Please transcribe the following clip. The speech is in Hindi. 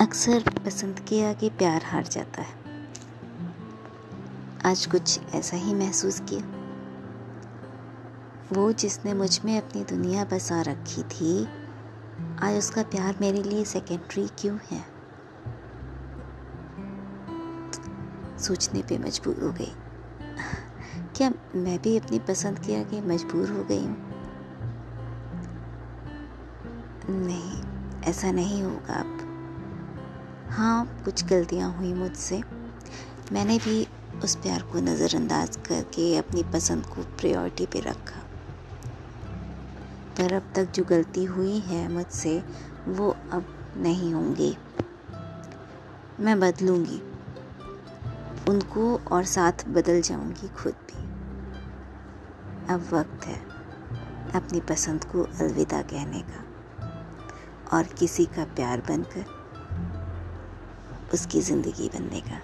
अक्सर पसंद के आगे प्यार हार जाता है। आज कुछ ऐसा ही महसूस किया। वो जिसने मुझमें अपनी दुनिया बसा रखी थी, आज उसका प्यार मेरे लिए सेकेंडरी क्यों है? सोचने पे मजबूर हो गई। क्या मैं भी अपनी पसंद के आगे मजबूर हो गई हूँ? नहीं, ऐसा नहीं होगा अब। हाँ कुछ गलतियाँ हुई मुझसे। मैंने भी उस प्यार को नज़रअंदाज करके अपनी पसंद को प्रायोरिटी पे रखा। पर अब तक जो गलती हुई है मुझसे, वो अब नहीं होंगी। मैं बदलूँगी। उनको और साथ बदल जाऊँगी खुद भी। अब वक्त है अपनी पसंद को अलविदा कहने का। और किसी का प्यार बनकर उसकी ज़िंदगी बनने का।